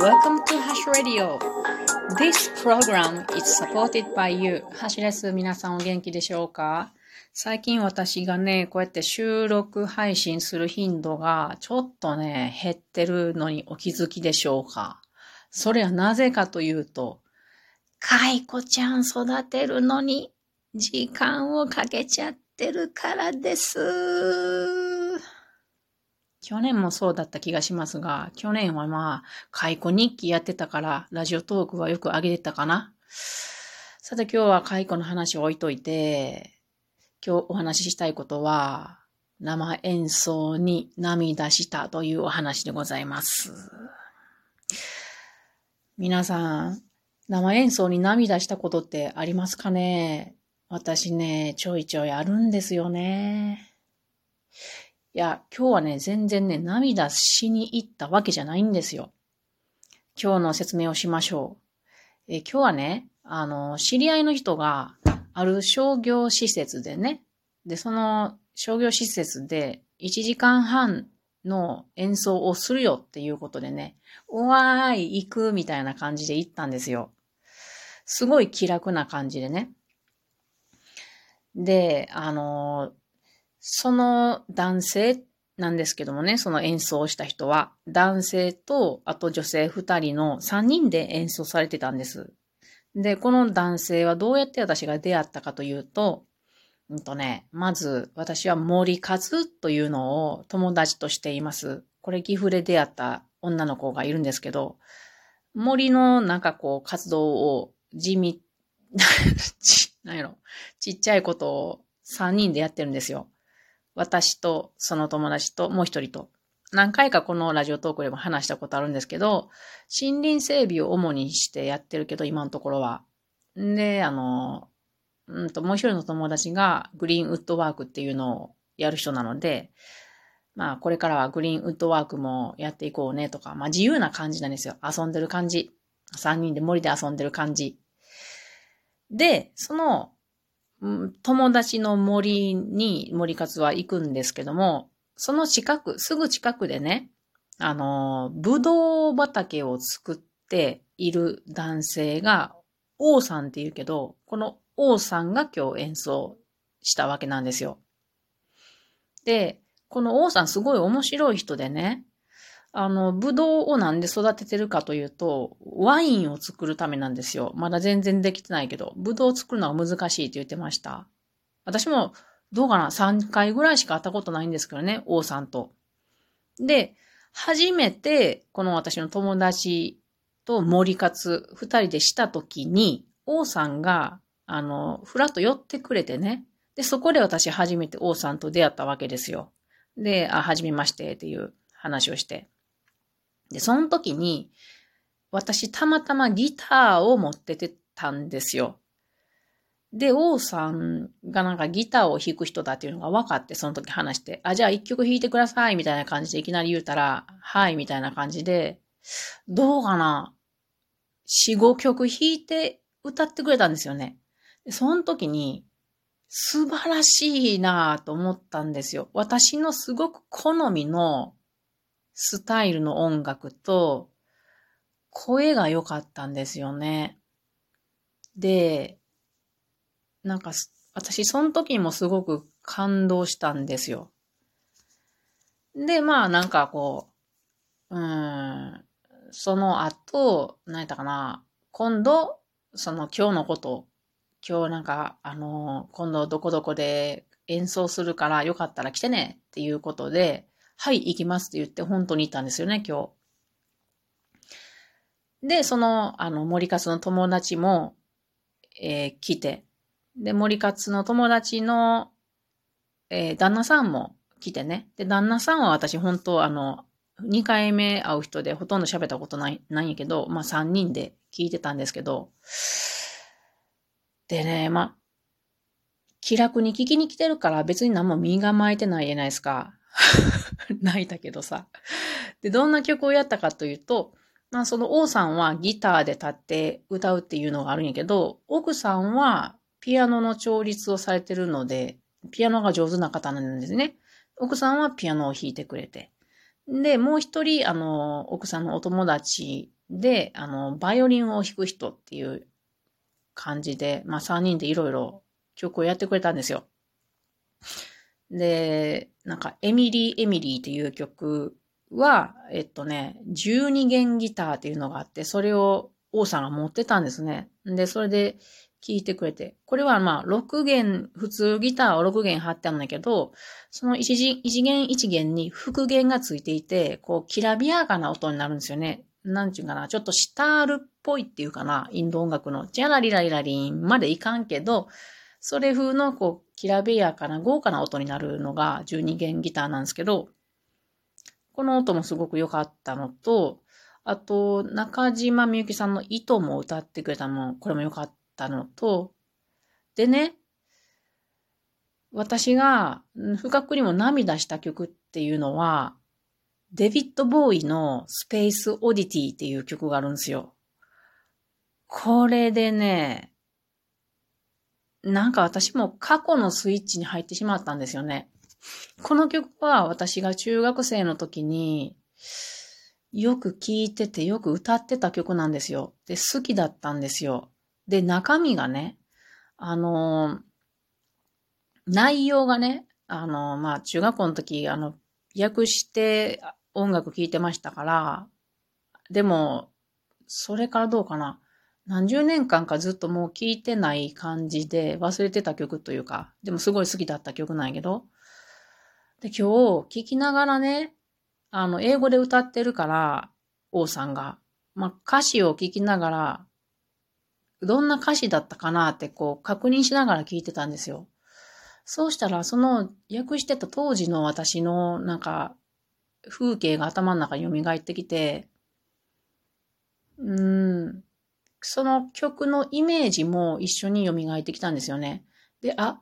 Welcome to Hash Radio. This program is supported by you. ハシです。皆さんお元気でしょうか？最近私がね、こうやって収録配信する頻度がちょっとね、減ってるのにお気づきでしょうか？それはなぜかというと、カイコちゃん育てるのに時間をかけちゃってるからです。去年もそうだった気がしますが、去年はまあ、解雇日記やってたから、ラジオトークはよく上げてたかな。さて今日は解雇の話を置いといて、今日お話ししたいことは、生演奏に涙したというお話でございます。皆さん、生演奏に涙したことってありますかね？私ね、ちょいちょいあるんですよね。いや、今日はね、全然ね、涙しに行ったわけじゃないんですよ。今日の説明をしましょう。え今日はね、あの、知り合いの人が、ある商業施設でね、で、その商業施設で1時間半の演奏をするよっていうことでね、おわーい、行くみたいな感じで行ったんですよ。すごい気楽な感じでね。で、あの、その男性なんですけどもね、その演奏をした人は、男性と、あと女性二人の三人で演奏されてたんです。で、この男性はどうやって私が出会ったかというと、うんとね、まず私は森和というのを友達としています。これ岐阜で出会った女の子がいるんですけど、森のなんかこう活動を地味、ち、なんやろ、ちっちゃいことを三人でやってるんですよ。私とその友達ともう一人と。何回かこのラジオトークでも話したことあるんですけど、森林整備を主にしてやってるけど、今のところは。で、あの、うんと、もう一人の友達がグリーンウッドワークっていうのをやる人なので、まあ、これからはグリーンウッドワークもやっていこうねとか、まあ、自由な感じなんですよ。遊んでる感じ。三人で森で遊んでる感じ。で、その友達の森に森活は行くんですけども、その近く、すぐ近くでね、あの、ぶどう畑を作っている男性が、王さんって言うけど、この王さんが今日演奏したわけなんですよ。で、この王さんすごい面白い人でね、あの、ブドウをなんで育ててるかというと、ワインを作るためなんですよ。まだ全然できてないけど、ブドウを作るのが難しいって言ってました。私も、どうかな ?3 回ぐらいしか会ったことないんですけどね、王さんと。で、初めて、この私の友達と森活二人でしたときに、王さんが、あの、ふらっと寄ってくれてね。で、そこで私初めて王さんと出会ったわけですよ。で、あ、はじめましてっていう話をして。で、その時に、私たまたまギターを持っててたんですよ。で、王さんがなんかギターを弾く人だっていうのが分かって、その時話して、あ、じゃあ一曲弾いてください、みたいな感じでいきなり言うたら、はい、みたいな感じで、どうかな四五曲弾いて歌ってくれたんですよね。でその時に、素晴らしいなぁと思ったんですよ。私のすごく好みのスタイルの音楽と、声が良かったんですよね。で、なんか、私、その時もすごく感動したんですよ。で、まあ、なんかこう、うん、その後、何やったかな、今度、その今日のこと、今日なんか、あの、今度どこどこで演奏するからよかったら来てねっていうことで、はい、行きますって言って本当に行ったんですよね、今日。で、その、あの、森勝の友達も、えー、来て、で、森勝の友達の、えー、旦那さんも来てね。で、旦那さんは私本当、あの、2回目会う人でほとんど喋ったことない、ないんやけど、まあ3人で聞いてたんですけど、でね、まあ、気楽に聞きに来てるから別に何も身構えてないじゃないですか。泣いたけどさ。で、どんな曲をやったかというと、まあその王さんはギターで立って歌うっていうのがあるんやけど、奥さんはピアノの調律をされてるので、ピアノが上手な方なんですね。奥さんはピアノを弾いてくれて。で、もう一人、あの、奥さんのお友達で、あの、バイオリンを弾く人っていう感じで、まあ三人でいろいろ曲をやってくれたんですよ。で、なんか、エミリー・エミリーっていう曲は、えっとね、12弦ギターっていうのがあって、それを王さんが持ってたんですね。で、それで聴いてくれて。これはまあ、6弦、普通ギターを6弦貼ってあるんだけど、その一弦一弦に復弦がついていて、こう、きらびやかな音になるんですよね。なんちゅうかな、ちょっとシタールっぽいっていうかな、インド音楽の、ジャラリラリラリンまでいかんけど、それ風の、こう、きらびやかな、豪華な音になるのが12弦ギターなんですけど、この音もすごく良かったのと、あと、中島みゆきさんの糸も歌ってくれたの、これも良かったのと、でね、私が不覚にも涙した曲っていうのは、デビッド・ボーイのスペース・オディティっていう曲があるんですよ。これでね、なんか私も過去のスイッチに入ってしまったんですよね。この曲は私が中学生の時によく聴いててよく歌ってた曲なんですよ。で、好きだったんですよ。で、中身がね、あの内容がね、あのまあ、中学校の時、あの、訳して音楽聴いてましたから、でも、それからどうかな。何十年間かずっともう聴いてない感じで忘れてた曲というか、でもすごい好きだった曲なんやけど、で、今日聴きながらね、あの、英語で歌ってるから、王さんが、まあ、歌詞を聴きながら、どんな歌詞だったかなってこう確認しながら聴いてたんですよ。そうしたら、その訳してた当時の私のなんか風景が頭の中に蘇ってきて、うーん、その曲のイメージも一緒に蘇ってきたんですよね。で、あ、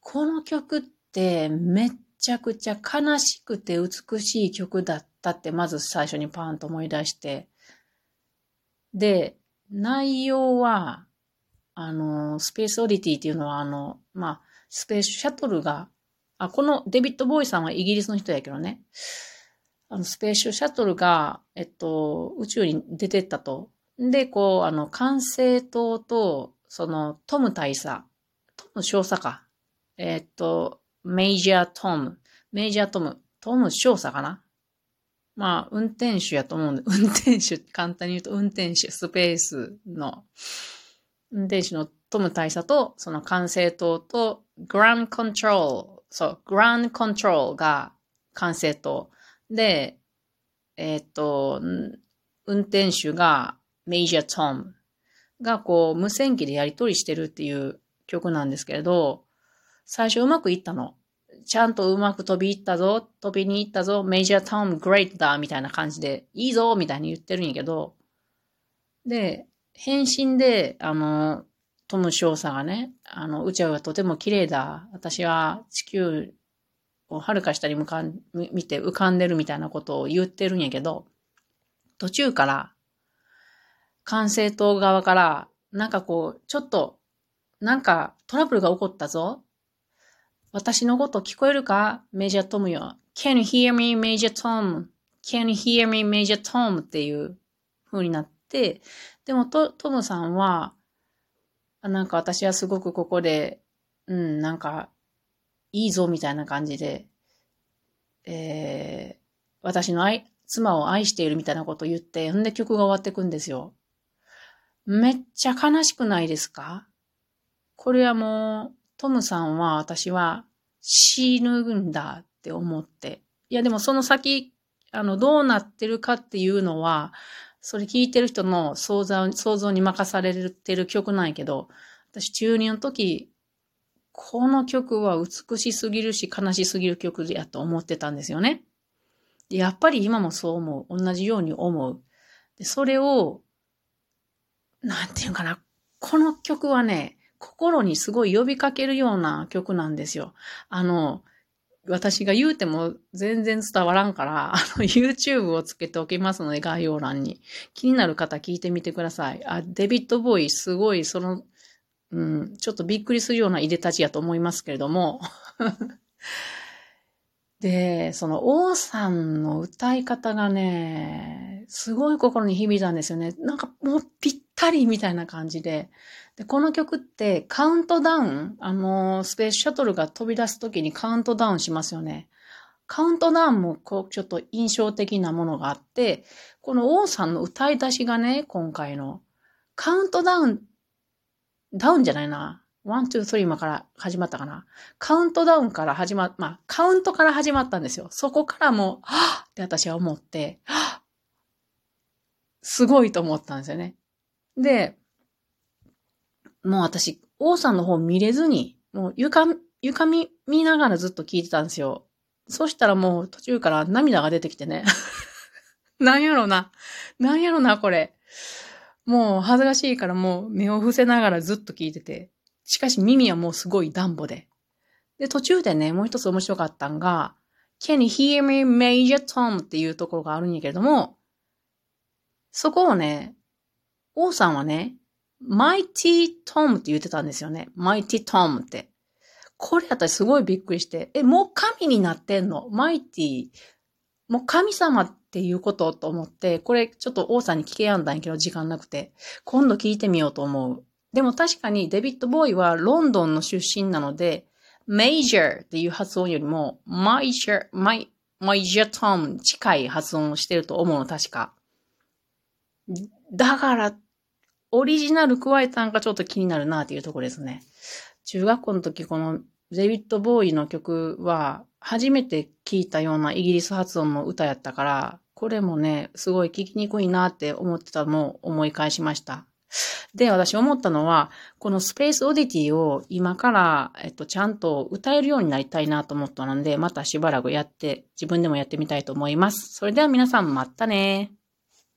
この曲ってめっちゃくちゃ悲しくて美しい曲だったってまず最初にパーンと思い出して。で、内容は、あの、スペースオリティっていうのは、あの、まあ、スペースシャトルが、あ、このデビッド・ボーイさんはイギリスの人やけどね。あの、スペースシャトルが、えっと、宇宙に出てったと。で、こう、あの、管制塔と、その、トム大佐、トム少佐か。えっと、メイジャートム、メイジャートム、トム少佐かなまあ、運転手やと思うんで、運転手、簡単に言うと運転手、スペースの、運転手のトム大佐と、その管制塔と、グランコントロール、そう、グランコントロールが管制塔。で、えっ、と、運転手がメイジャートムがこう無線機でやり取りしてるっていう曲なんですけれど、最初うまくいったの。ちゃんとうまく飛び入ったぞ、飛びに行ったぞ、メジャータウングレートだ、みたいな感じで、いいぞ、みたいに言ってるんやけど、で、返信で、あの、トム少佐がね、あの、宇宙はとても綺麗だ。私は地球を遥か下に向かん、見て浮かんでるみたいなことを言ってるんやけど、途中から、管制塔側から、なんかこう、ちょっと、なんかトラブルが起こったぞ。私のこと聞こえるか？メジャートムよ。Can you hear me, Major Tom?Can you hear me, Major Tom? っていう風になって、でもトトムさんは、なんか私はすごくここで、うん、なんか、いいぞみたいな感じで、えー、私の愛、妻を愛しているみたいなことを言って、ほんで曲が終わっていくんですよ。めっちゃ悲しくないですか？これはもう、トムさんは私は死ぬんだって思って。いやでもその先、あの、どうなってるかっていうのは、それ聞いてる人の想像想像に任されてる曲なんやけど、私中二の時、この曲は美しすぎるし悲しすぎる曲やと思ってたんですよね。やっぱり今もそう思う。同じように思う。でそれを、なんていうかな。この曲はね、心にすごい呼びかけるような曲なんですよ。あの、私が言うても全然伝わらんから、あの、YouTube をつけておきますので、概要欄に。気になる方聞いてみてください。あ、デビッド・ボーイ、すごい、その、うん、ちょっとびっくりするようないでたちやと思いますけれども。で、その王さんの歌い方がね、すごい心に響いたんですよね。なんかもうぴったりみたいな感じで。で、この曲ってカウントダウン、あの、スペースシャトルが飛び出す時にカウントダウンしますよね。カウントダウンもこうちょっと印象的なものがあって、この王さんの歌い出しがね、今回の、カウントダウン、ダウンじゃないな。 one, two, three 今から始まったかな。カウントダウンから始ま、まあ、カウントから始まったんですよ。そこからもう、はぁって私は思って、はぁすごいと思ったんですよね。で、もう私、王さんの方見れずに、もう床、床見、見ながらずっと聞いてたんですよ。そしたらもう途中から涙が出てきてね。なんやろな。なんやろな、これ。もう恥ずかしいからもう目を伏せながらずっと聞いてて。しかし耳はもうすごいダンボで。で、途中でね、もう一つ面白かったんが、Can you hear me, Major Tom? っていうところがあるんやけれども、そこをね、王さんはね、Mighty Tom って言ってたんですよね。Mighty Tom って。これ私すごいびっくりして、え、もう神になってんの ?Mighty。もう神様っていうことと思って、これちょっと王さんに聞けやんだんやけど時間なくて、今度聞いてみようと思う。でも確かにデビッド・ボーイはロンドンの出身なので、major っていう発音よりも major, major tone 近い発音をしてると思うの、確か。だから、オリジナル加えたんかちょっと気になるなっていうところですね。中学校の時このデビッド・ボーイの曲は初めて聴いたようなイギリス発音の歌やったから、これもね、すごい聴きにくいなって思ってたのを思い返しました。で、私思ったのは、このスペースオディティを今から、えっと、ちゃんと歌えるようになりたいなと思ったので、またしばらくやって、自分でもやってみたいと思います。それでは皆さん、またね